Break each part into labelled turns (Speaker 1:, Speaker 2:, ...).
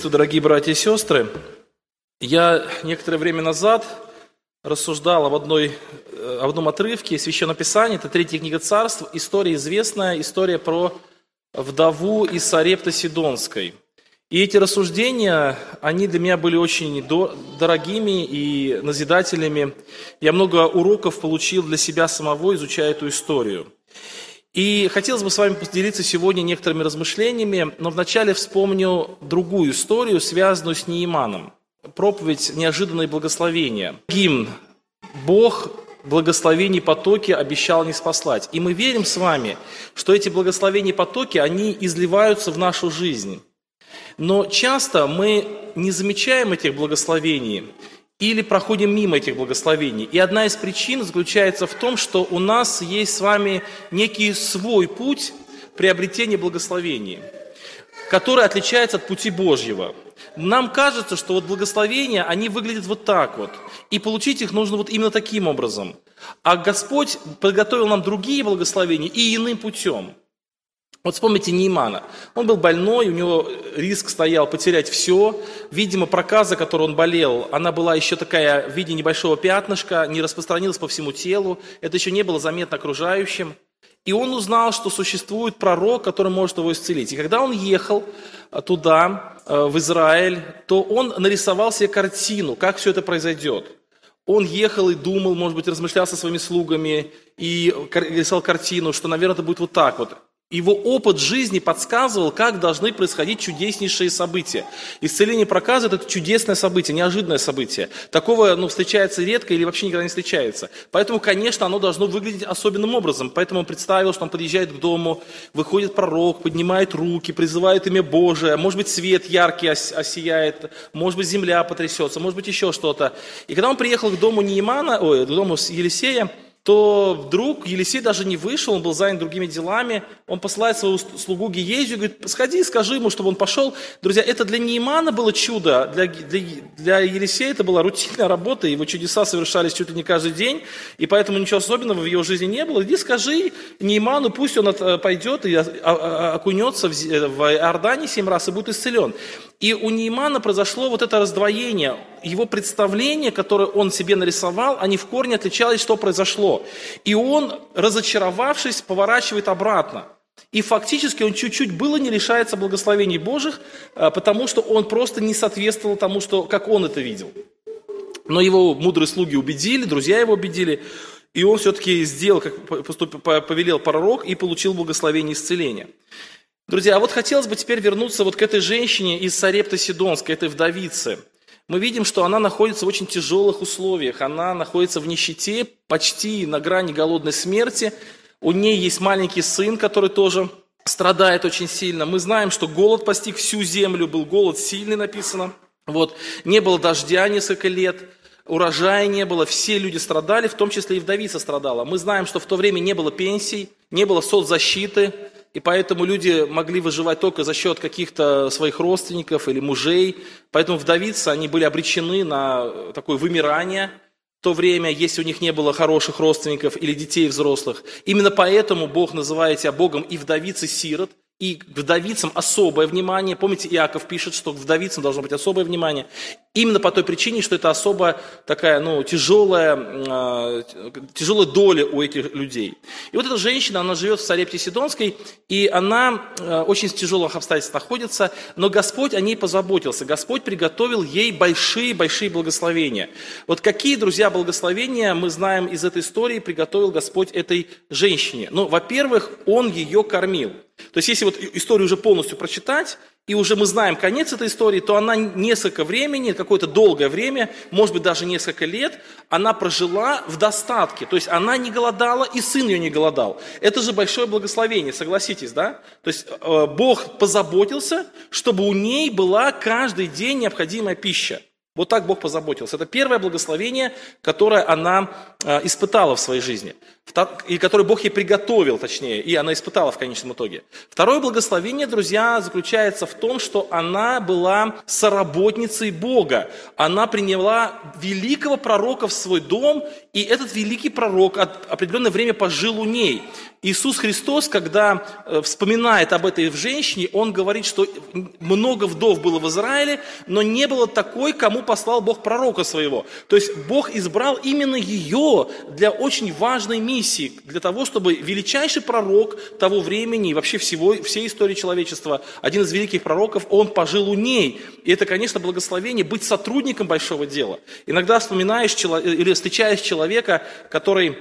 Speaker 1: Приветствую, дорогие братья и сестры. Я некоторое время назад рассуждал об, одной, э, об одном отрывке Священного Писания, это третья книга царств, история известная, история про вдову из Сарепты Сидонской. И эти рассуждения, они для меня были очень дорогими и назидательными. Я много уроков получил для себя самого, изучая эту историю. И хотелось бы с вами поделиться сегодня некоторыми размышлениями, но вначале вспомню другую историю, связанную с Неиманом. Проповедь «Неожиданные благословения». Гимн «Бог благословений потоки обещал не спаслать». И мы верим с вами, что эти благословения потоки, они изливаются в нашу жизнь. Но часто мы не замечаем этих благословений, или проходим мимо этих благословений. И одна из причин заключается в том, что у нас есть с вами некий свой путь приобретения благословений, который отличается от пути Божьего. Нам кажется, что вот благословения, они выглядят вот так вот. И получить их нужно вот именно таким образом. А Господь подготовил нам другие благословения и иным путем. Вот вспомните Неймана. Он был больной, у него риск стоял потерять все. Видимо, проказа, которой он болел, она была еще такая в виде небольшого пятнышка, не распространилась по всему телу. Это еще не было заметно окружающим. И он узнал, что существует пророк, который может его исцелить. И когда он ехал э, туда, э, в Израиль, то он нарисовал себе картину, как все это произойдет. Он ехал и думал, может быть, размышлял со своими слугами и рисовал картину, что, наверное, это будет вот так вот. Его опыт жизни подсказывал, как должны происходить чудеснейшие события. Исцеление проказа – это чудесное событие, неожиданное событие. Такого ну, встречается редко или вообще никогда не встречается. Поэтому, конечно, оно должно выглядеть особенным образом. Поэтому он представил, что он подъезжает к дому, выходит пророк, поднимает руки, призывает имя Божие. Может быть, свет яркий осияет, может быть, земля потрясется, может быть, еще что-то. И когда он приехал к дому Неимана, ой, к дому Елисея, то вдруг Елисей даже не вышел, он был занят другими делами, он посылает своего слугу Гиезию, говорит, сходи и скажи ему, чтобы он пошел. Друзья, это для Неймана было чудо, для, для, для Елисея это была рутинная работа, его чудеса совершались чуть ли не каждый день, и поэтому ничего особенного в его жизни не было. Иди скажи Нейману, пусть он пойдет и окунется в, в Иордане семь раз и будет исцелен. И у Неймана произошло вот это раздвоение. Его представление, которое он себе нарисовал, они в корне отличались, что произошло. И он, разочаровавшись, поворачивает обратно. И фактически он чуть-чуть было не лишается благословений Божьих, а, потому что он просто не соответствовал тому, что, как он это видел. Но его мудрые слуги убедили, друзья его убедили, и он все-таки сделал, как поступил, повелел пророк, и получил благословение исцеления. Друзья, а вот хотелось бы теперь вернуться вот к этой женщине из Сарепты Сидонской, этой вдовице. Мы видим, что она находится в очень тяжелых условиях. Она находится в нищете, почти на грани голодной смерти. У нее есть маленький сын, который тоже страдает очень сильно. Мы знаем, что голод постиг всю землю, был голод сильный написано. Вот. Не было дождя несколько лет, урожая не было, все люди страдали, в том числе и вдовица страдала. Мы знаем, что в то время не было пенсий, не было соцзащиты, и поэтому люди могли выживать только за счет каких-то своих родственников или мужей. Поэтому вдовицы, они были обречены на такое вымирание в то время, если у них не было хороших родственников или детей взрослых. Именно поэтому Бог называет тебя Богом и вдовицы сирот, и вдовицам особое внимание. Помните, Иаков пишет, что вдовицам должно быть особое внимание. Именно по той причине, что это особо такая, ну, тяжелая, э, тяжелая доля у этих людей. И вот эта женщина, она живет в Сарепте Сидонской, и она э, очень в тяжелых обстоятельствах находится, но Господь о ней позаботился. Господь приготовил ей большие-большие благословения. Вот какие, друзья, благословения мы знаем из этой истории приготовил Господь этой женщине? Ну, во-первых, Он ее кормил. То есть, если вот историю уже полностью прочитать, и уже мы знаем конец этой истории, то она несколько времени, какое-то долгое время, может быть даже несколько лет, она прожила в достатке. То есть она не голодала, и сын ее не голодал. Это же большое благословение, согласитесь, да? То есть э, Бог позаботился, чтобы у ней была каждый день необходимая пища. Вот так Бог позаботился. Это первое благословение, которое она испытала в своей жизни и который Бог ей приготовил, точнее, и она испытала в конечном итоге. Второе благословение, друзья, заключается в том, что она была соработницей Бога. Она приняла великого пророка в свой дом, и этот великий пророк определенное время пожил у ней. Иисус Христос, когда э, вспоминает об этой женщине, Он говорит, что много вдов было в Израиле, но не было такой, кому послал Бог пророка своего. То есть Бог избрал именно ее для очень важной миссии, для того, чтобы величайший пророк того времени и вообще всего, всей истории человечества, один из великих пророков, он пожил у ней. И это, конечно, благословение быть сотрудником большого дела. Иногда вспоминаешь или встречаешь человека, который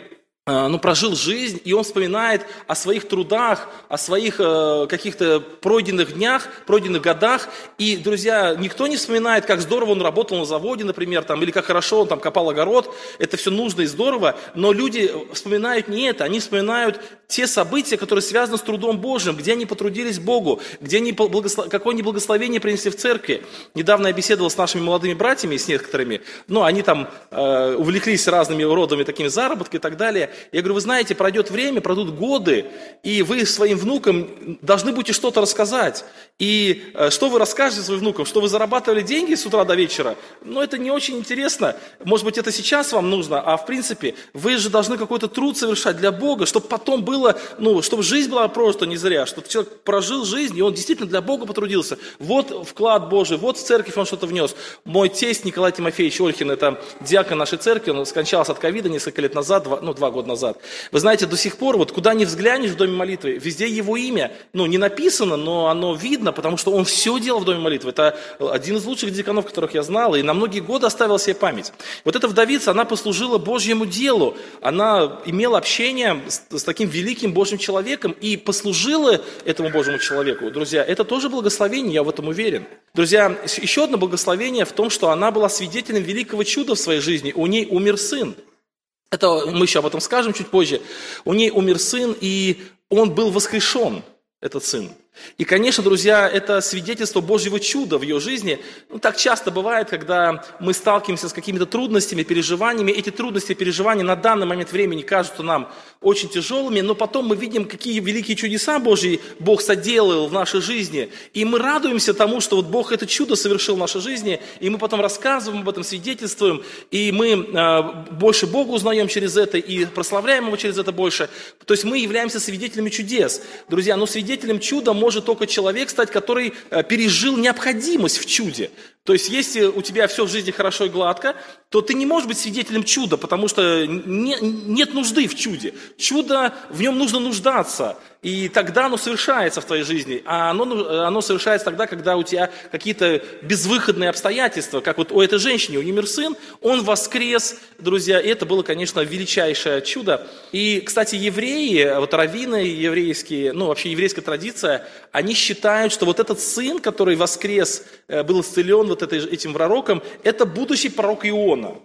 Speaker 1: ну, прожил жизнь, и он вспоминает о своих трудах, о своих э, каких-то пройденных днях, пройденных годах. И, друзья, никто не вспоминает, как здорово он работал на заводе, например, там, или как хорошо он там копал огород. Это все нужно и здорово. Но люди вспоминают не это, они вспоминают те события, которые связаны с трудом Божьим, где они потрудились Богу, где они благослов... какое они благословение принесли в церкви. Недавно я беседовал с нашими молодыми братьями, с некоторыми, ну, они там э, увлеклись разными родами такими заработками и так далее. Я говорю, вы знаете, пройдет время, пройдут годы, и вы своим внукам должны будете что-то рассказать. И э, что вы расскажете своим внукам? Что вы зарабатывали деньги с утра до вечера? Ну, это не очень интересно. Может быть, это сейчас вам нужно, а в принципе, вы же должны какой-то труд совершать для Бога, чтобы потом было, ну, чтобы жизнь была просто не зря, чтобы человек прожил жизнь, и он действительно для Бога потрудился. Вот вклад Божий, вот в церковь он что-то внес. Мой тесть Николай Тимофеевич Ольхин, это диакон нашей церкви, он скончался от ковида несколько лет назад, два, ну, два года назад. Вы знаете, до сих пор, вот куда ни взглянешь в Доме молитвы, везде его имя, ну, не написано, но оно видно, потому что он все делал в Доме молитвы. Это один из лучших деканов, которых я знал, и на многие годы оставил себе память. Вот эта вдовица, она послужила Божьему делу, она имела общение с, с таким великим Божьим человеком и послужила этому Божьему человеку. Друзья, это тоже благословение, я в этом уверен. Друзья, еще одно благословение в том, что она была свидетелем великого чуда в своей жизни. У ней умер сын. Это мы еще об этом скажем чуть позже. У ней умер сын, и он был воскрешен, этот сын. И, конечно, друзья, это свидетельство Божьего чуда в ее жизни. Ну, так часто бывает, когда мы сталкиваемся с какими-то трудностями, переживаниями. Эти трудности и переживания на данный момент времени кажутся нам очень тяжелыми, но потом мы видим, какие великие чудеса Божьи Бог соделал в нашей жизни. И мы радуемся тому, что вот Бог это чудо совершил в нашей жизни, и мы потом рассказываем об этом, свидетельствуем, и мы э, больше Бога узнаем через это, и прославляем Его через это больше. То есть мы являемся свидетелями чудес. Друзья, но свидетелем чуда может только человек стать, который э, пережил необходимость в чуде. То есть, если у тебя все в жизни хорошо и гладко, то ты не можешь быть свидетелем чуда, потому что не, нет нужды в чуде. Чудо, в нем нужно нуждаться, и тогда оно совершается в твоей жизни. А оно, оно совершается тогда, когда у тебя какие-то безвыходные обстоятельства, как вот у этой женщины, у нее сын, он воскрес, друзья, и это было, конечно, величайшее чудо. И, кстати, евреи, вот раввины еврейские, ну, вообще еврейская традиция, они считают, что вот этот сын, который воскрес, э, был исцелен вот этой, этим пророком, это будущий пророк Иона.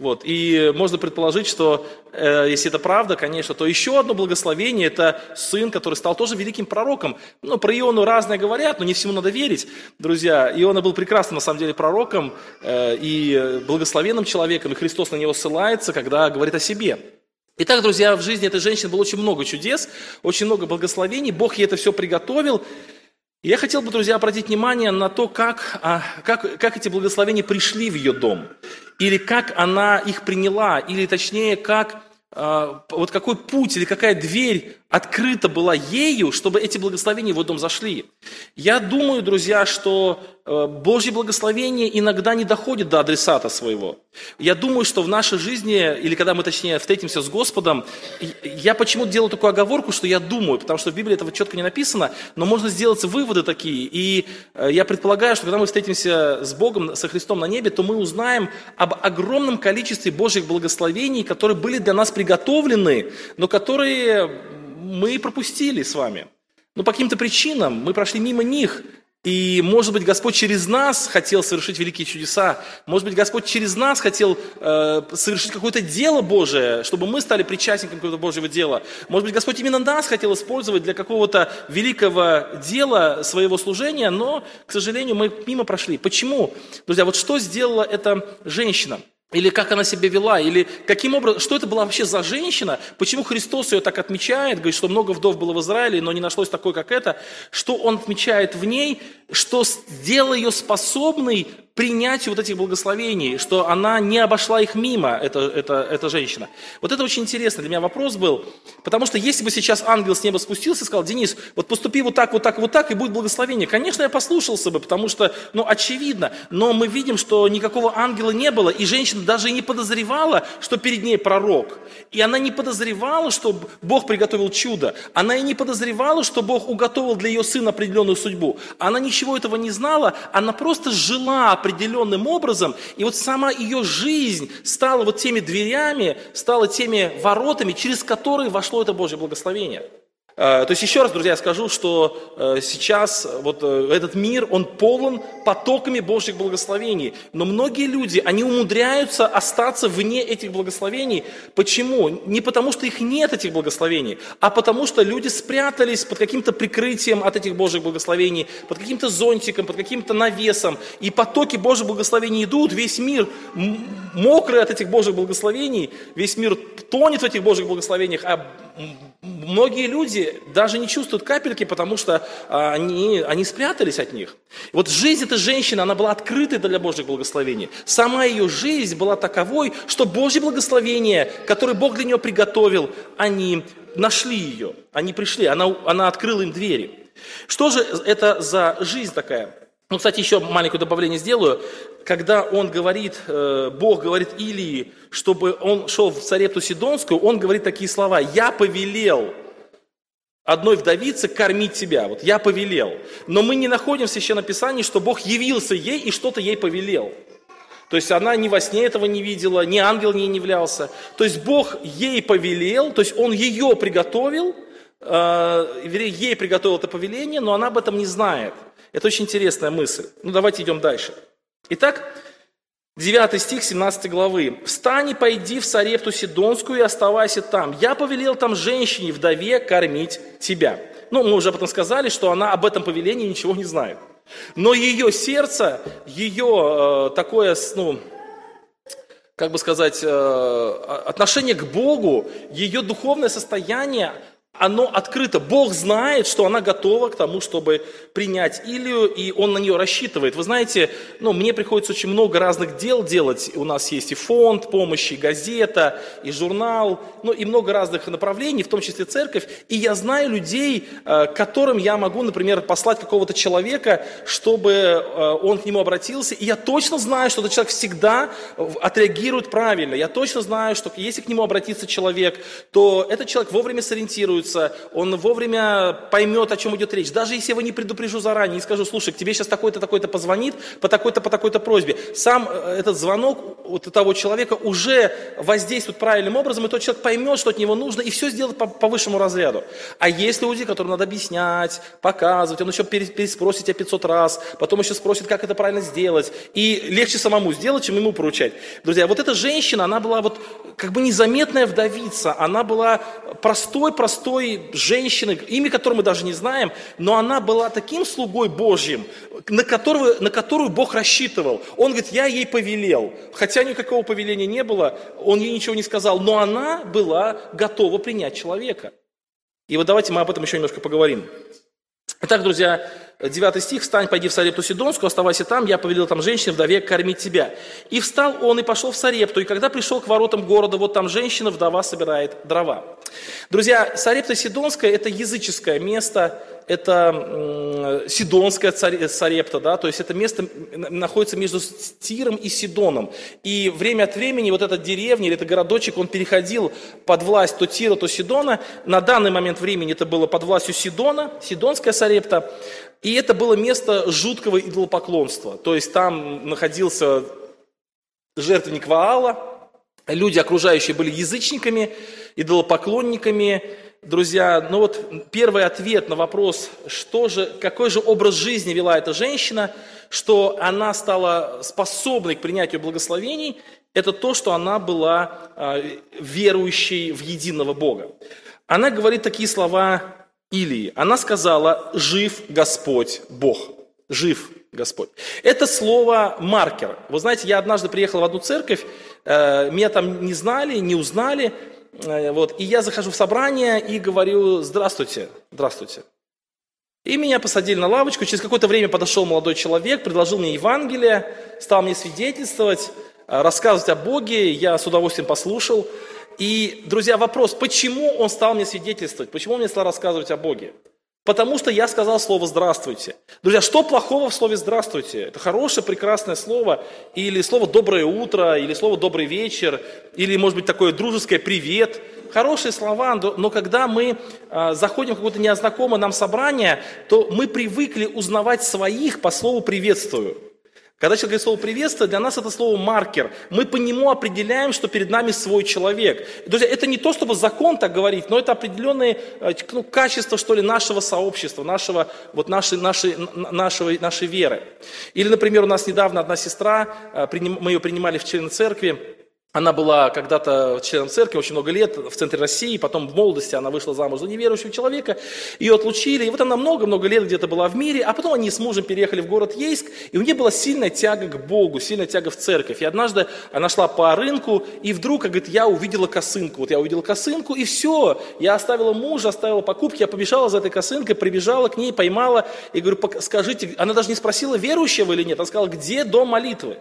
Speaker 1: Вот. И можно предположить, что э, если это правда, конечно, то еще одно благословение – это сын, который стал тоже великим пророком. Ну, про Иону разное говорят, но не всему надо верить, друзья. Иона был прекрасным, на самом деле, пророком э, и благословенным человеком, и Христос на него ссылается, когда говорит о себе. Итак, друзья, в жизни этой женщины было очень много чудес, очень много благословений. Бог ей это все приготовил. Я хотел бы, друзья, обратить внимание на то, как, а, как, как эти благословения пришли в ее дом, или как она их приняла, или точнее, как, а, вот какой путь или какая дверь открыта была ею, чтобы эти благословения в его дом зашли. Я думаю, друзья, что Э, Божье благословение иногда не доходит до адресата своего. Я думаю, что в нашей жизни, или когда мы, точнее, встретимся с Господом, я почему делаю такую оговорку, что я думаю, потому что в Библии этого четко не написано, но можно сделать выводы такие. И э, я предполагаю, что когда мы встретимся с Богом, со Христом на небе, то мы узнаем об огромном количестве Божьих благословений, которые были для нас приготовлены, но которые мы пропустили с вами. Но по каким-то причинам мы прошли мимо них – И, может быть, Господь через нас хотел совершить великие чудеса. Может быть, Господь через нас хотел э, совершить какое-то дело Божие, чтобы мы стали причастниками какого-то Божьего дела. Может быть, Господь именно нас хотел использовать для какого-то великого дела своего служения, но, к сожалению, мы мимо прошли. Почему? Друзья, вот что сделала эта женщина? Или как она себя вела, или каким образом, что это была вообще за женщина, почему Христос ее так отмечает, говорит, что много вдов было в Израиле, но не нашлось такой, как это, что он отмечает в ней, что сделало ее способной принятию вот этих благословений, что она не обошла их мимо, эта, эта, эта женщина. Вот это очень интересно для меня вопрос был, потому что если бы сейчас ангел с неба спустился и сказал, Денис, вот поступи вот так, вот так, вот так, и будет благословение, конечно, я послушался бы, потому что, ну, очевидно, но мы видим, что никакого ангела не было, и женщина даже не подозревала, что перед ней пророк, и она не подозревала, что Бог приготовил чудо, она и не подозревала, что Бог уготовил для ее сына определенную судьбу, она ничего этого не знала, она просто жила определенным образом, и вот сама ее жизнь стала вот теми дверями, стала теми воротами, через которые вошло это Божье благословение. Э, то есть еще раз, друзья, скажу, что э, сейчас вот э, этот мир, он полон потоками Божьих благословений. Но многие люди, они умудряются остаться вне этих благословений. Почему? Не потому, что их нет, этих благословений, а потому, что люди спрятались под каким-то прикрытием от этих Божьих благословений, под каким-то зонтиком, под каким-то навесом. И потоки Божьих благословений идут, весь мир мокрый от этих Божьих благословений, весь мир тонет в этих Божьих благословениях, а многие люди даже не чувствуют капельки, потому что а, они, они спрятались от них. Вот жизнь этой женщины, она была открытой для Божьих благословений. Сама ее жизнь была таковой, что Божьи благословения, которые Бог для нее приготовил, они нашли ее, они пришли, она, она открыла им двери. Что же это за жизнь такая? Ну, кстати, еще маленькое добавление сделаю. Когда он говорит, э, Бог говорит Илии, чтобы он шел в Царепту Сидонскую, он говорит такие слова. «Я повелел одной вдовице кормить тебя». Вот «я повелел». Но мы не находим в Священном Писании, что Бог явился ей и что-то ей повелел. То есть она ни во сне этого не видела, ни ангел не являлся. То есть Бог ей повелел, то есть Он ее приготовил, э, ей приготовил это повеление, но она об этом не знает. Это очень интересная мысль. Ну, давайте идем дальше. Итак, 9 стих 17 главы. «Встань и пойди в Сарепту Сидонскую и оставайся там. Я повелел там женщине, вдове, кормить тебя». Ну, мы уже об этом сказали, что она об этом повелении ничего не знает. Но ее сердце, ее э, такое, ну, как бы сказать, э, отношение к Богу, ее духовное состояние, оно открыто. Бог знает, что она готова к тому, чтобы принять Илью, и Он на нее рассчитывает. Вы знаете, ну, мне приходится очень много разных дел делать. У нас есть и фонд помощи, и газета, и журнал, ну и много разных направлений, в том числе церковь. И я знаю людей, э, которым я могу, например, послать какого-то человека, чтобы э, он к нему обратился. И я точно знаю, что этот человек всегда отреагирует правильно. Я точно знаю, что если к нему обратится человек, то этот человек вовремя сориентируется, успокоится, он вовремя поймет, о чем идет речь. Даже если я его не предупрежу заранее и скажу, слушай, к тебе сейчас такой-то, такой-то позвонит по такой-то, по такой-то просьбе. Сам э, этот звонок вот того человека уже воздействует правильным образом, и тот человек поймет, что от него нужно, и все сделает по, по высшему разряду. А есть люди, которым надо объяснять, показывать, он еще переспросит тебя 500 раз, потом еще спросит, как это правильно сделать. И легче самому сделать, чем ему поручать. Друзья, вот эта женщина, она была вот как бы незаметная вдовица, она была простой-простой той женщины, имя которой мы даже не знаем, но она была таким слугой Божьим, на которого, на которую Бог рассчитывал. Он говорит, я ей повелел. Хотя никакого повеления не было, он ей ничего не сказал, но она была готова принять человека. И вот давайте мы об этом еще немножко поговорим. Итак, друзья, 9 стих, «Встань, пойди в Сарепту Сидонскую, оставайся там, я повелел там женщине, вдове, кормить тебя». И встал он и пошел в Сарепту, и когда пришел к воротам города, вот там женщина, вдова, собирает дрова. Друзья, Сарепта Сидонская – это языческое место, это Сидонская Сарепта, да, то есть это место находится между Тиром и Сидоном. И время от времени вот эта деревня или этот городочек, он переходил под власть то Тира, то Сидона. На данный момент времени это было под властью Сидона, Сидонская Сарепта. И это было место жуткого идолопоклонства. То есть там находился жертвенник Ваала, люди, окружающие, были язычниками, идолопоклонниками, друзья, ну вот первый ответ на вопрос, что же, какой же образ жизни вела эта женщина, что она стала способной к принятию благословений, это то, что она была а, верующей в единого Бога. Она говорит такие слова Илии. Она сказала, жив Господь Бог. Жив Господь. Это слово маркер. Вы знаете, я однажды приехал в одну церковь, э, меня там не знали, не узнали, э, вот, и я захожу в собрание и говорю, здравствуйте, здравствуйте. И меня посадили на лавочку, через какое-то время подошел молодой человек, предложил мне Евангелие, стал мне свидетельствовать, э, рассказывать о Боге, я с удовольствием послушал. И, друзья, вопрос, почему он стал мне свидетельствовать, почему он мне стал рассказывать о Боге? Потому что я сказал слово «здравствуйте». Друзья, что плохого в слове «здравствуйте»? Это хорошее, прекрасное слово, или слово «доброе утро», или слово «добрый вечер», или, может быть, такое дружеское «привет». Хорошие слова, но когда мы а, заходим в какое-то незнакомое нам собрание, то мы привыкли узнавать своих по слову «приветствую». Когда человек говорит слово «приветствие», для нас это слово «маркер». Мы по нему определяем, что перед нами свой человек. Друзья, это не то, чтобы закон так говорит, но это определенные э, ну, качества, что ли, нашего сообщества, нашего, вот нашей, нашей, нашего, нашей веры. Или, например, у нас недавно одна сестра, э, мы ее принимали в члены церкви, она была когда-то членом церкви очень много лет в центре России, потом в молодости она вышла замуж за неверующего человека, ее отлучили, и вот она много-много лет где-то была в мире, а потом они с мужем переехали в город Ейск, и у нее была сильная тяга к Богу, сильная тяга в церковь. И однажды она шла по рынку, и вдруг, говорит, я увидела косынку. Вот я увидела косынку, и все, я оставила мужа, оставила покупки, я побежала за этой косынкой, прибежала к ней, поймала, и говорю, скажите, она даже не спросила, верующего или нет, она сказала, где дом молитвы?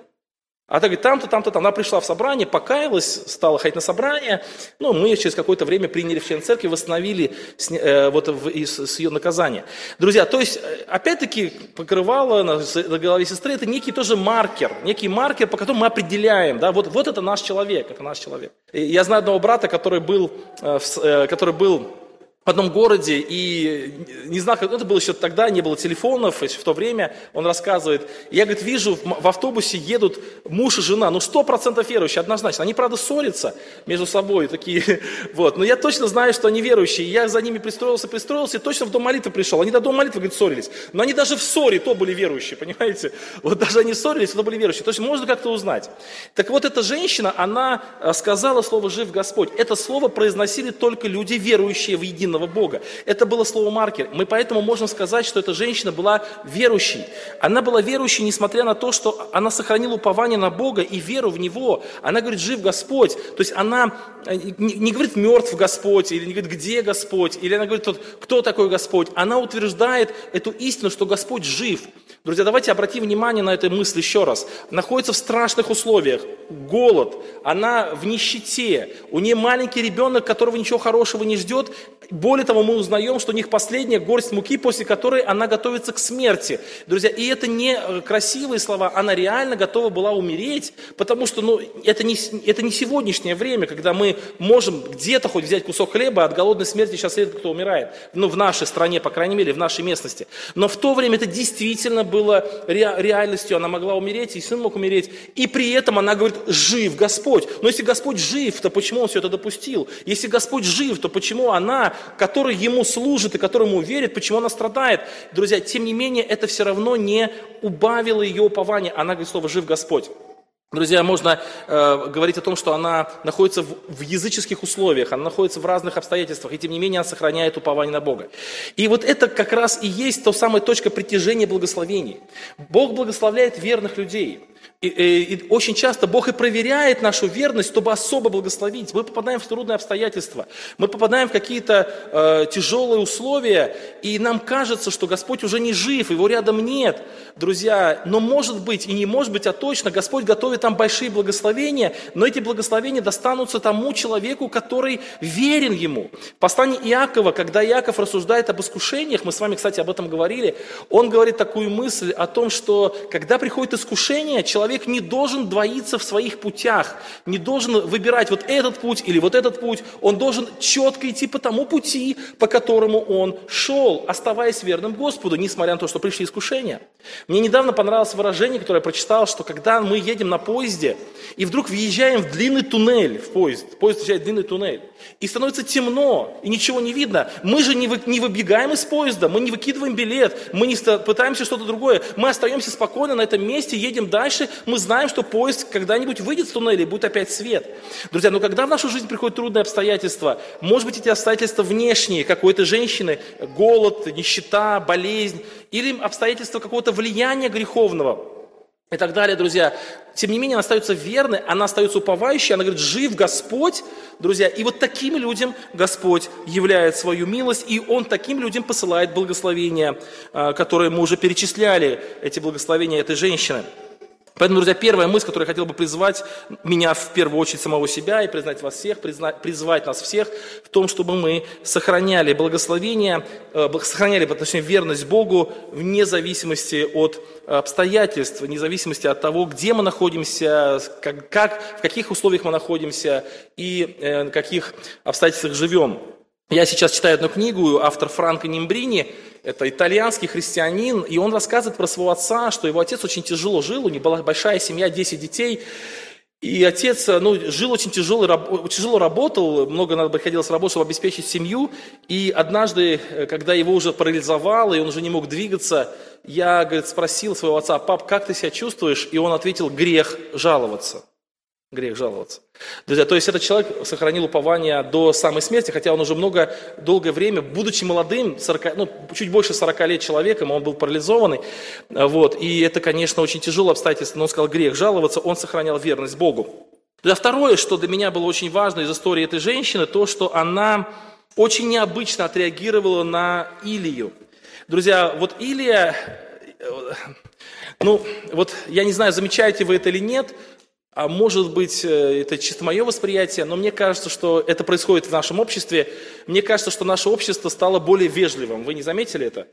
Speaker 1: А так говорит, там-то, там-то, там. Она пришла в собрание, покаялась, стала ходить на собрание. Ну, мы через какое-то время приняли в член церкви, восстановили с, э, вот в, из, с ее наказания. Друзья, то есть, э, опять-таки, покрывало на, на голове сестры, это некий тоже маркер, некий маркер, по которому мы определяем, да, вот, вот это наш человек, это наш человек. И я знаю одного брата, который был, э, в, э, который был в одном городе, и не знаю, как это было еще тогда, не было телефонов, еще в то время, он рассказывает, я, говорит, вижу, в автобусе едут муж и жена, ну, сто процентов верующие, однозначно, они, правда, ссорятся между собой, такие, вот, но я точно знаю, что они верующие, я за ними пристроился, пристроился, и точно в дом молитвы пришел, они до дома молитвы, говорит, ссорились, но они даже в ссоре то были верующие, понимаете, вот даже они ссорились, то были верующие, то есть можно как-то узнать. Так вот, эта женщина, она э, сказала слово «жив Господь», это слово произносили только люди, верующие в единого единого Бога. Это было слово маркер. Мы поэтому можем сказать, что эта женщина была верующей. Она была верующей, несмотря на то, что она сохранила упование на Бога и веру в Него. Она говорит, жив Господь. То есть она э, не говорит, мертв Господь, или не говорит, где Господь, или она говорит, кто такой Господь. Она утверждает эту истину, что Господь жив. Друзья, давайте обратим внимание на эту мысль еще раз. Находится в страшных условиях, голод, она в нищете, у нее маленький ребенок, которого ничего хорошего не ждет. Более того, мы узнаем, что у них последняя горсть муки, после которой она готовится к смерти. Друзья, и это не э, красивые слова, она реально готова была умереть, потому что ну, это, не, это не сегодняшнее время, когда мы можем где-то хоть взять кусок хлеба, от голодной смерти сейчас редко кто умирает. Ну, в нашей стране, по крайней мере, в нашей местности. Но в то время это действительно было реальностью, она могла умереть, и сын мог умереть, и при этом она говорит, жив Господь. Но если Господь жив, то почему Он все это допустил? Если Господь жив, то почему она, которая Ему служит и которому верит, почему она страдает? Друзья, тем не менее, это все равно не убавило ее упование. Она говорит слово «жив Господь». Друзья, можно э, говорить о том, что она находится в, в языческих условиях, она находится в разных обстоятельствах, и тем не менее она сохраняет упование на Бога. И вот это как раз и есть то самая точка притяжения благословений. Бог благословляет верных людей. И, и, и очень часто Бог и проверяет нашу верность, чтобы особо благословить. Мы попадаем в трудные обстоятельства, мы попадаем в какие-то э, тяжелые условия, и нам кажется, что Господь уже не жив, его рядом нет, друзья. Но может быть, и не может быть, а точно, Господь готовит там большие благословения, но эти благословения достанутся тому человеку, который верен Ему. В послании Иакова, когда Иаков рассуждает об искушениях, мы с вами, кстати, об этом говорили, он говорит такую мысль о том, что когда приходит искушение, человек не должен двоиться в своих путях, не должен выбирать вот этот путь или вот этот путь. Он должен четко идти по тому пути, по которому он шел, оставаясь верным Господу, несмотря на то, что пришли искушения. Мне недавно понравилось выражение, которое я прочитал, что когда мы едем на поезде и вдруг въезжаем в длинный туннель в поезд, поезд въезжает в длинный туннель, и становится темно, и ничего не видно, мы же не, вы, не выбегаем из поезда, мы не выкидываем билет, мы не пытаемся что-то другое, мы остаемся спокойно на этом месте, едем дальше, мы знаем, что поезд когда-нибудь выйдет с туннеля и будет опять свет. Друзья, но когда в нашу жизнь приходят трудные обстоятельства, может быть, эти обстоятельства внешние, как у этой женщины, голод, нищета, болезнь, или обстоятельства какого-то влияния греховного, и так далее, друзья. Тем не менее, она остается верной, она остается уповающей, она говорит, жив Господь, друзья. И вот таким людям Господь являет свою милость, и Он таким людям посылает благословения, а, которые мы уже перечисляли, эти благословения этой женщины. Поэтому, друзья, первая мысль, которую я хотел бы призвать меня в первую очередь самого себя и признать вас всех, признать, призвать нас всех в том, чтобы мы сохраняли благословение, э, сохраняли, точнее, верность Богу вне зависимости от обстоятельств, вне зависимости от того, где мы находимся, как, как, в каких условиях мы находимся и э, каких обстоятельствах живем. Я сейчас читаю одну книгу, автор Франко Нимбрини – это итальянский христианин, и он рассказывает про своего отца, что его отец очень тяжело жил, у него была большая семья, 10 детей, и отец ну, жил очень тяжело, тяжело работал, много надо приходилось работать, чтобы обеспечить семью. И однажды, когда его уже парализовало, и он уже не мог двигаться, я говорит, спросил своего отца, пап, как ты себя чувствуешь? И он ответил, грех жаловаться. Грех жаловаться. Друзья, то есть этот человек сохранил упование до самой смерти, хотя он уже много, долгое время, будучи молодым, 40, ну, чуть больше 40 лет человеком, он был парализованный, вот, и это, конечно, очень тяжелое обстоятельство, но он сказал грех жаловаться, он сохранял верность Богу. Друзья, второе, что для меня было очень важно из истории этой женщины, то, что она очень необычно отреагировала на Илию. Друзья, вот Илия, э, ну, вот я не знаю, замечаете вы это или нет, а может быть, э, это чисто мое восприятие, но мне кажется, что это происходит в нашем обществе. Мне кажется, что наше общество стало более вежливым. Вы не заметили это?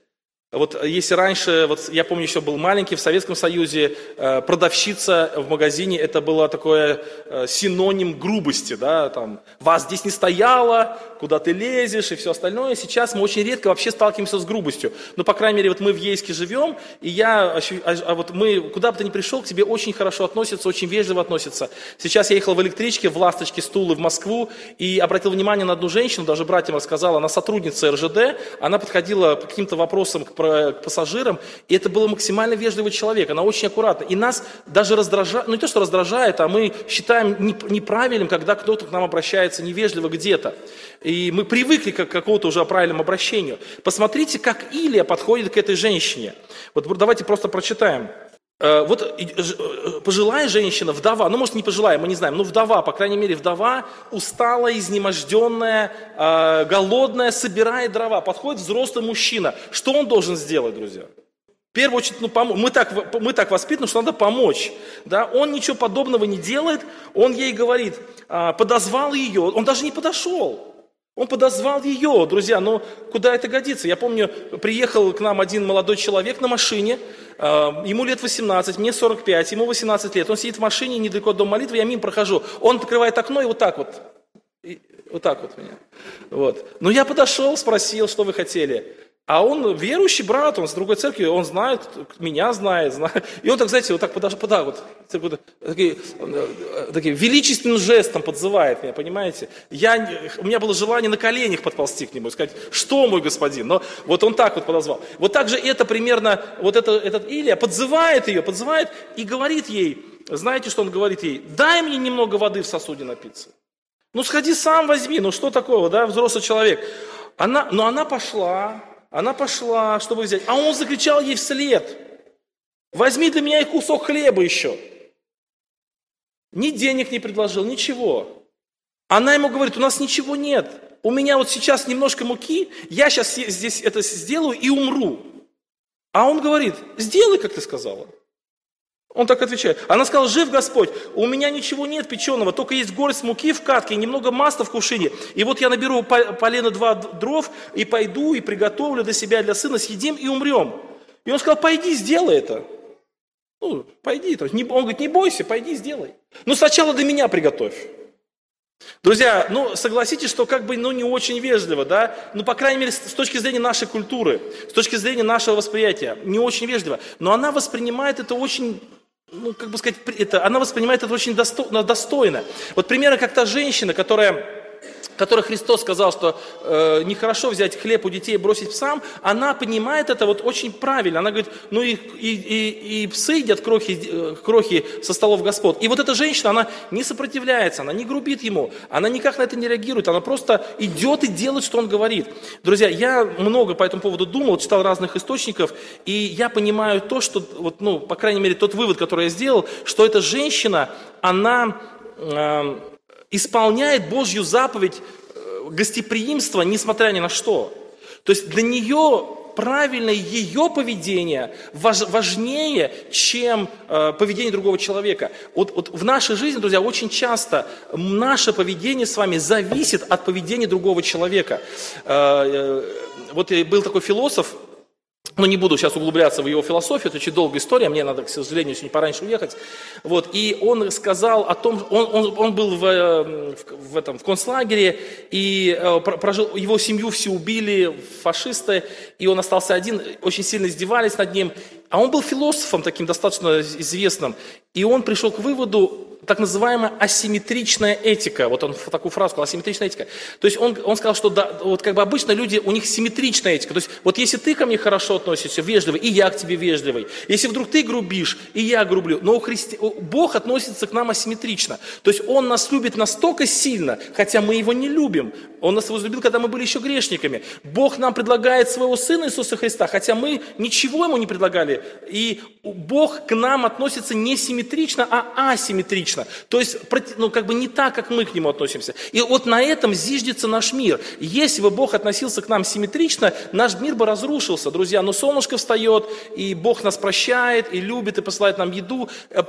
Speaker 1: Вот если раньше, вот я помню, еще был маленький, в Советском Союзе э, продавщица в магазине, это было такое э, синоним грубости, да, там, вас здесь не стояло, куда ты лезешь и все остальное. Сейчас мы очень редко вообще сталкиваемся с грубостью. Но, по крайней мере, вот мы в Ейске живем, и я, а, а вот мы, куда бы ты ни пришел, к тебе очень хорошо относятся, очень вежливо относятся. Сейчас я ехал в электричке, в «Ласточке» Стулы в Москву, и обратил внимание на одну женщину, даже братьям рассказала, она сотрудница РЖД, она подходила к каким-то вопросам к к пассажирам, и это был максимально вежливый человек, она очень аккуратна. И нас даже раздражает, ну не то, что раздражает, а мы считаем неправильным, когда кто-то к нам обращается невежливо где-то. И мы привыкли к какому-то уже правильному обращению. Посмотрите, как Илия подходит к этой женщине. Вот давайте просто прочитаем. Э, вот э, пожилая женщина, вдова, ну может не пожилая, мы не знаем, но вдова, по крайней мере вдова, усталая, изнеможденная, э, голодная, собирает дрова. Подходит взрослый мужчина. Что он должен сделать, друзья? В первую очередь, ну, пом- мы, так, мы так воспитаны, что надо помочь. Да? Он ничего подобного не делает, он ей говорит, подозвал ее, он даже не подошел. Он подозвал ее, друзья, но куда это годится? Я помню, приехал к нам один молодой человек на машине, а, ему лет 18, мне 45, ему 18 лет. Он сидит в машине недалеко от дома молитвы, я мимо прохожу. Он открывает окно и вот так вот, и вот так вот меня. Вот. Но я подошел, спросил, что вы хотели. А он верующий брат, он с другой церкви, он знает, меня знает, знает. И он так, знаете, вот так вот так вот, такие, такие величественным жестом подзывает меня, понимаете? Я, у меня было желание на коленях подползти к нему и сказать, что мой господин? Но вот он так вот подозвал. Вот так же это примерно, вот это, этот Илия подзывает ее, подзывает и говорит ей, знаете, что он говорит ей? Дай мне немного воды в сосуде напиться. Ну сходи сам возьми, ну что такого, да, взрослый человек. Она, но она пошла, она пошла, чтобы взять. А он закричал ей вслед. Возьми для меня и кусок хлеба еще. Ни денег не предложил, ничего. Она ему говорит, у нас ничего нет. У меня вот сейчас немножко муки, я сейчас здесь это сделаю и умру. А он говорит, сделай, как ты сказала. Он так отвечает. Она сказала, жив Господь, у меня ничего нет печеного, только есть горсть муки в катке немного масла в кувшине. И вот я наберу полено два дров и пойду и приготовлю для себя для сына, съедим и умрем. И он сказал, пойди, сделай это. Ну, пойди. Он говорит, не бойся, пойди, сделай. Ну, сначала до меня приготовь. Друзья, ну согласитесь, что как бы ну, не очень вежливо, да? Ну, по крайней мере, с точки зрения нашей культуры, с точки зрения нашего восприятия, не очень вежливо. Но она воспринимает это очень ну, как бы сказать, это, она воспринимает это очень достойно. Вот примерно как та женщина, которая которой Христос сказал, что э, нехорошо взять хлеб у детей и бросить псам, она понимает это вот очень правильно. Она говорит, ну и, и, и, и псы едят крохи, э, крохи со столов Господ. И вот эта женщина, она не сопротивляется, она не грубит ему, она никак на это не реагирует, она просто идет и делает, что он говорит. Друзья, я много по этому поводу думал, читал разных источников, и я понимаю то, что, вот, ну, по крайней мере, тот вывод, который я сделал, что эта женщина, она... Э, исполняет Божью заповедь э, гостеприимства, несмотря ни на что. То есть для нее правильное ее поведение важнее, чем э, поведение другого человека. Вот, вот в нашей жизни, друзья, очень часто наше поведение с вами зависит от поведения другого человека. Э, вот был такой философ, но не буду сейчас углубляться в его философию, это очень долгая история, мне надо, к сожалению, сегодня пораньше уехать. Вот, и он сказал о том, он, он, он был в, в, в, этом, в концлагере, и э, прожил, его семью все убили, фашисты, и он остался один, очень сильно издевались над ним. А он был философом таким достаточно известным, и он пришел к выводу, так называемая асимметричная этика. Вот он такую фразу сказал, асимметричная этика. То есть он, он сказал, что да, вот как бы обычно люди, у них симметричная этика. То есть вот если ты ко мне хорошо относишься, вежливый, и я к тебе вежливый. Если вдруг ты грубишь, и я грублю. Но у христи... Бог относится к нам асимметрично. То есть Он нас любит настолько сильно, хотя мы Его не любим. Он нас возлюбил, когда мы были еще грешниками. Бог нам предлагает своего Сына Иисуса Христа, хотя мы ничего Ему не предлагали. И Бог к нам относится не симметрично, а асимметрично. То есть, ну, как бы не так, как мы к нему относимся. И вот на этом зиждется наш мир. Если бы Бог относился к нам симметрично, наш мир бы разрушился, друзья. Но солнышко встает, и Бог нас прощает, и любит, и посылает нам еду. Э,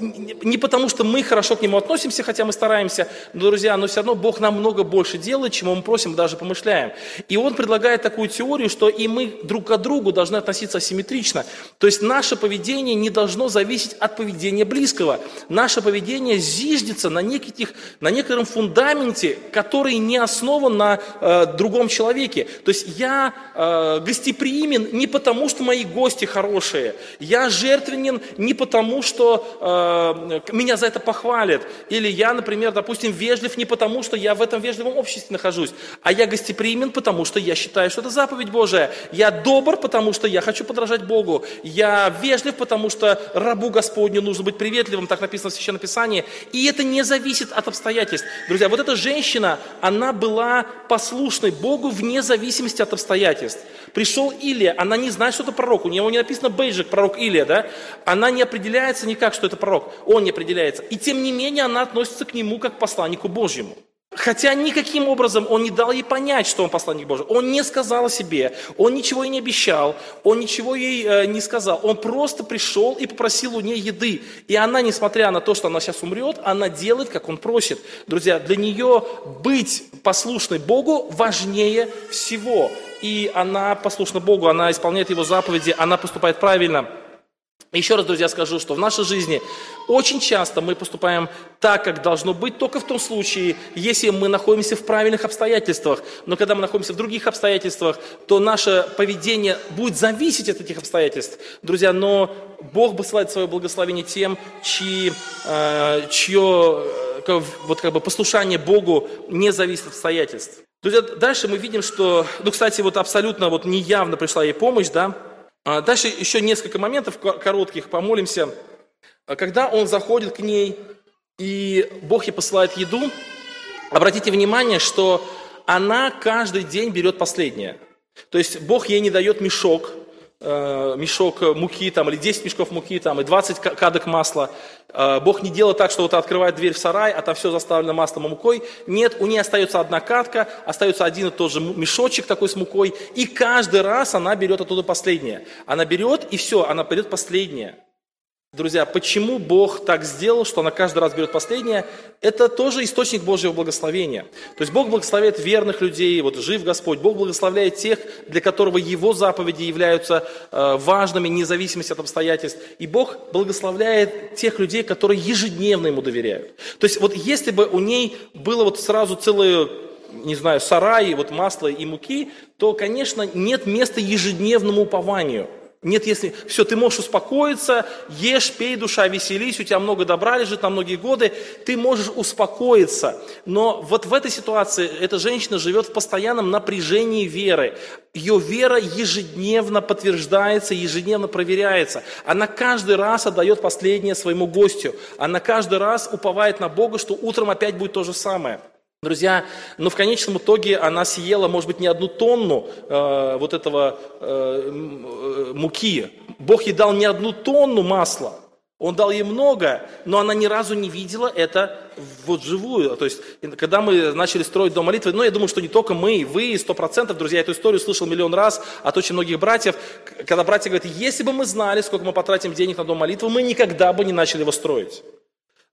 Speaker 1: не потому, что мы хорошо к нему относимся, хотя мы стараемся, но, друзья, но все равно Бог намного больше делает, чему мы просим, даже помышляем. И Он предлагает такую теорию, что и мы друг к другу должны относиться асимметрично. То есть наше поведение не должно зависеть от поведения близкого. Наше поведение зиждется на, неких, на некотором фундаменте, который не основан на э, другом человеке. То есть я э, гостеприимен не потому, что мои гости хорошие. Я жертвенен не потому, что э, меня за это похвалят. Или я, например, допустим, вежлив не потому, что я в этом вежливом обществе нахожусь. А я гостеприимен, потому что я считаю, что это заповедь Божия. Я добр, потому что я хочу подражать Богу. Я вежлив, потому что рабу Господню нужно быть приветливым. Так написано в Священном Писании и это не зависит от обстоятельств. Друзья, вот эта женщина, она была послушной Богу вне зависимости от обстоятельств. Пришел Илия, она не знает, что это пророк, у него не написано Бейджик, пророк Илия, да? Она не определяется никак, что это пророк, он не определяется. И тем не менее она относится к нему как к посланнику Божьему. Хотя никаким образом он не дал ей понять, что он посланник Божий. Он не сказал о себе, он ничего ей не обещал, он ничего ей э, не сказал. Он просто пришел и попросил у нее еды. И она, несмотря на то, что она сейчас умрет, она делает, как он просит. Друзья, для нее быть послушной Богу важнее всего. И она послушна Богу, она исполняет Его заповеди, она поступает правильно – еще раз, друзья, скажу, что в нашей жизни очень часто мы поступаем так, как должно быть, только в том случае, если мы находимся в правильных обстоятельствах. Но когда мы находимся в других обстоятельствах, то наше поведение будет зависеть от этих обстоятельств. Друзья, но Бог посылает свое благословение тем, чьи, э, чье э, вот как бы послушание Богу не зависит от обстоятельств. Друзья, дальше мы видим, что, ну, кстати, вот абсолютно вот неявно пришла ей помощь, да, дальше еще несколько моментов коротких, помолимся. А когда он заходит к ней, и Бог ей посылает еду, обратите внимание, что она каждый день берет последнее. То есть Бог ей не дает мешок, мешок муки там, или 10 мешков муки там, и 20 кадок масла. Э, Бог не делает так, что вот открывает дверь в сарай, а там все заставлено маслом и мукой. Нет, у нее остается одна катка, остается один и тот же мешочек такой с мукой, и каждый раз она берет оттуда последнее. Она берет, и все, она берет последнее. Друзья, почему Бог так сделал, что она каждый раз берет последнее? Это тоже источник Божьего благословения. То есть Бог благословляет верных людей, вот жив Господь. Бог благословляет тех, для которого Его заповеди являются э, важными, вне от обстоятельств. И Бог благословляет тех людей, которые ежедневно Ему доверяют. То есть вот если бы у ней было вот сразу целое не знаю, сараи, вот масла и муки, то, конечно, нет места ежедневному упованию – нет, если все, ты можешь успокоиться, ешь, пей, душа, веселись, у тебя много добра лежит на многие годы, ты можешь успокоиться. Но вот в этой ситуации эта женщина живет в постоянном напряжении веры. Ее вера ежедневно подтверждается, ежедневно проверяется. Она каждый раз отдает последнее своему гостю. Она каждый раз уповает на Бога, что утром опять будет то же самое. Друзья, но в конечном итоге она съела, может быть, не одну тонну э, вот этого э, э, муки. Бог ей дал не одну тонну масла. Он дал ей много, но она ни разу не видела это вот живую. То есть, когда мы начали строить дом молитвы, ну, я думаю, что не только мы, вы, сто процентов, друзья, эту историю слышал миллион раз от очень многих братьев, когда братья говорят, если бы мы знали, сколько мы потратим денег на дом молитвы, мы никогда бы не начали его строить.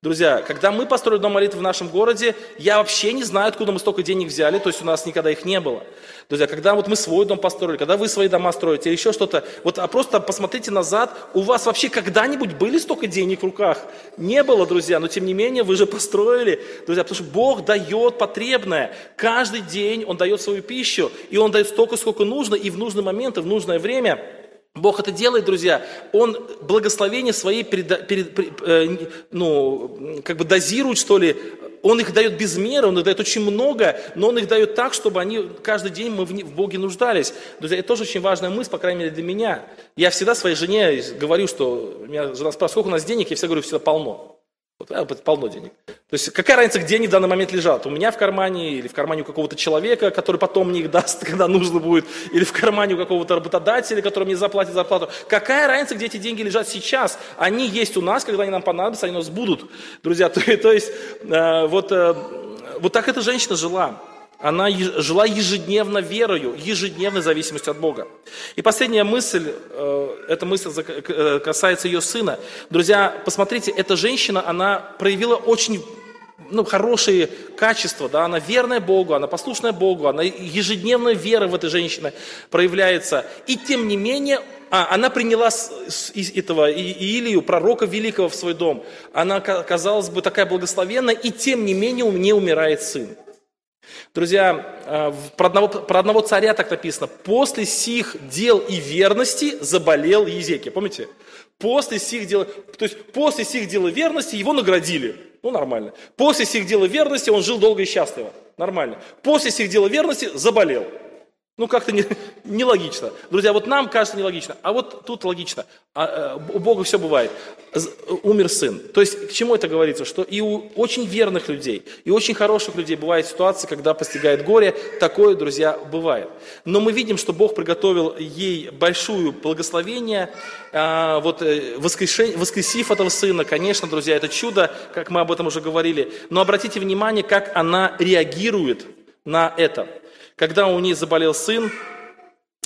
Speaker 1: Друзья, когда мы построили дом молитвы в нашем городе, я вообще не знаю, откуда мы столько денег взяли, то есть у нас никогда их не было. Друзья, когда вот мы свой дом построили, когда вы свои дома строите или еще что-то, вот а просто посмотрите назад, у вас вообще когда-нибудь были столько денег в руках? Не было, друзья, но тем не менее вы же построили, друзья, потому что Бог дает потребное. Каждый день Он дает свою пищу, и Он дает столько, сколько нужно, и в нужный момент, и в нужное время – Бог это делает, друзья. Он благословение свои перед, перед, э, ну, как бы дозирует, что ли. Он их дает без меры, он их дает очень много, но он их дает так, чтобы они каждый день мы в, Боге нуждались. Друзья, это тоже очень важная мысль, по крайней мере для меня. Я всегда своей жене говорю, что меня жена спрашивает, сколько у нас денег, я всегда говорю, всегда полно. Вот, а, полно денег. То есть какая разница, где они в данный момент лежат? У меня в кармане или в кармане у какого-то человека, который потом мне их даст, когда нужно будет, или в кармане у какого-то работодателя, который мне заплатит зарплату. Какая разница, где эти деньги лежат сейчас? Они есть у нас, когда они нам понадобятся, они у нас будут. Друзья, то, то есть э, вот, э, вот так эта женщина жила. Она жила ежедневно верою, ежедневной зависимостью от Бога. И последняя мысль, э, эта мысль э, касается ее сына. Друзья, посмотрите, эта женщина, она проявила очень ну, хорошие качества, да, она верная Богу, она послушная Богу, она ежедневная вера в этой женщине проявляется. И тем не менее, а, она приняла из этого Илию, пророка великого, в свой дом. Она, казалось бы, такая благословенная, и тем не менее у нее умирает сын. Друзья, э, про одного, про одного царя так написано. После сих дел и верности заболел Езекия. Помните? После сих дел, то есть после сих дел и верности его наградили. Ну, нормально. После сих дел и верности он жил долго и счастливо. Нормально. После сих дел и верности заболел. Ну, как-то не, нелогично. Друзья, вот нам кажется нелогично, а вот тут логично. А, э, у Бога все бывает. Умер сын. То есть, к чему это говорится? Что и у очень верных людей, и очень хороших людей бывает ситуация, когда постигает горе. Такое, друзья, бывает. Но мы видим, что Бог приготовил ей большое благословение, а, вот, э, воскресив этого сына. Конечно, друзья, это чудо, как мы об этом уже говорили. Но обратите внимание, как она реагирует на это когда у нее заболел сын,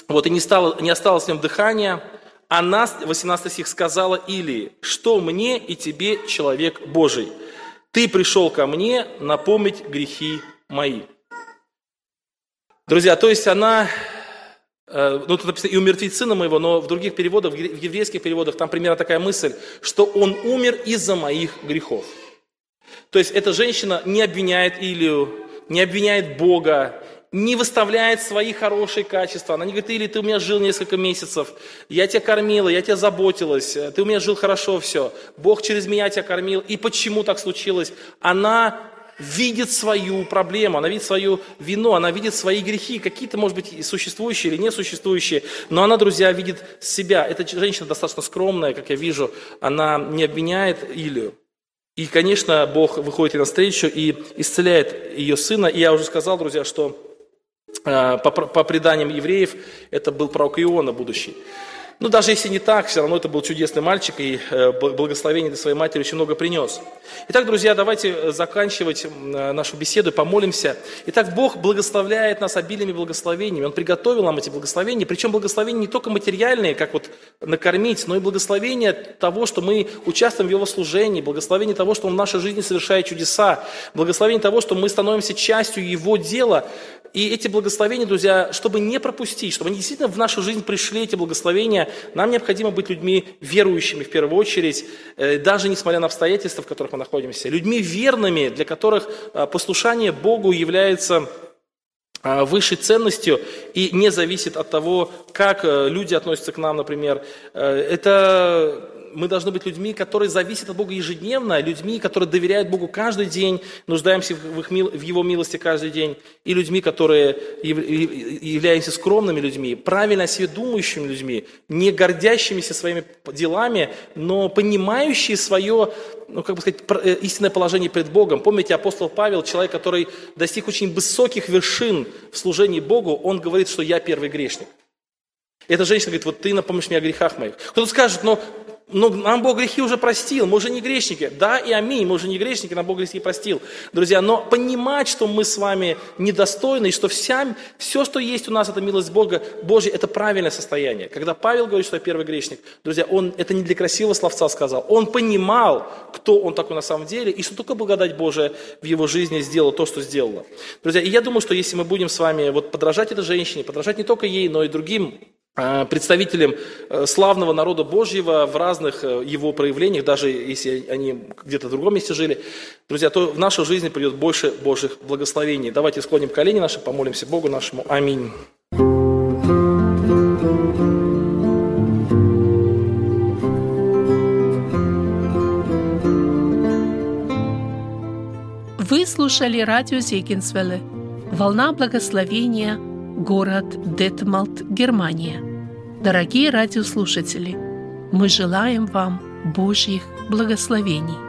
Speaker 1: вот, и не, стало, не осталось в нем дыхания, она, 18 стих, сказала Илии, что мне и тебе, человек Божий, ты пришел ко мне напомнить грехи мои. Друзья, то есть она, э, ну тут написано, и умертвить сына моего, но в других переводах, в еврейских переводах, там примерно такая мысль, что он умер из-за моих грехов. То есть эта женщина не обвиняет Илию, не обвиняет Бога, не выставляет свои хорошие качества. Она не говорит, или ты у меня жил несколько месяцев, я тебя кормила, я тебя заботилась, ты у меня жил хорошо все, Бог через меня тебя кормил, и почему так случилось? Она видит свою проблему, она видит свою вину, она видит свои грехи, какие-то, может быть, существующие или несуществующие, но она, друзья, видит себя. Эта женщина достаточно скромная, как я вижу, она не обвиняет Илью. И, конечно, Бог выходит ей навстречу и исцеляет ее сына. И я уже сказал, друзья, что Э, по, по преданиям евреев, это был пророк Иона будущий. Ну, даже если не так, все равно это был чудесный мальчик, и э, благословение для своей матери очень много принес. Итак, друзья, давайте э, заканчивать э, нашу беседу, помолимся. Итак, Бог благословляет нас обильными благословениями. Он приготовил нам эти благословения, причем благословения не только материальные, как вот накормить, но и благословение того, что мы участвуем в Его служении, благословение того, что Он в нашей жизни совершает чудеса, благословение того, что мы становимся частью Его дела, и эти благословения, друзья, чтобы не пропустить, чтобы они действительно в нашу жизнь пришли, эти благословения, нам необходимо быть людьми верующими в первую очередь, э, даже несмотря на обстоятельства, в которых мы находимся. Людьми верными, для которых э, послушание Богу является э, высшей ценностью и не зависит от того, как люди относятся к нам, например. Это мы должны быть людьми, которые зависят от Бога ежедневно, людьми, которые доверяют Богу каждый день, нуждаемся в, их, в Его милости каждый день, и людьми, которые являемся скромными людьми, правильно о себе думающими людьми, не гордящимися своими делами, но понимающие свое, ну, как бы сказать, э, истинное положение перед Богом. Помните, апостол Павел, человек, который достиг очень высоких вершин в служении Богу, он говорит, что я первый грешник. эта женщина говорит, вот ты напомнишь мне о грехах моих. Кто-то скажет, но но нам Бог грехи уже простил, мы уже не грешники. Да и аминь, мы уже не грешники, нам Бог грехи простил. Друзья, но понимать, что мы с вами недостойны, и что вся, все, что есть у нас, это милость Бога, Божья, это правильное состояние. Когда Павел говорит, что я первый грешник, друзья, он это не для красивого словца сказал. Он понимал, кто он такой на самом деле, и что только благодать Божия в его жизни сделала то, что сделала. Друзья, и я думаю, что если мы будем с вами вот подражать этой женщине, подражать не только ей, но и другим представителем э, славного народа Божьего в разных э, его проявлениях, даже если они где-то в другом месте жили, друзья, то в нашу жизнь придет больше Божьих благословений. Давайте склоним колени наши, помолимся Богу нашему. Аминь.
Speaker 2: Вы слушали радио Зегенсвелле «Волна благословения», город Детмалт, Германия. Дорогие радиослушатели, мы желаем вам Божьих благословений.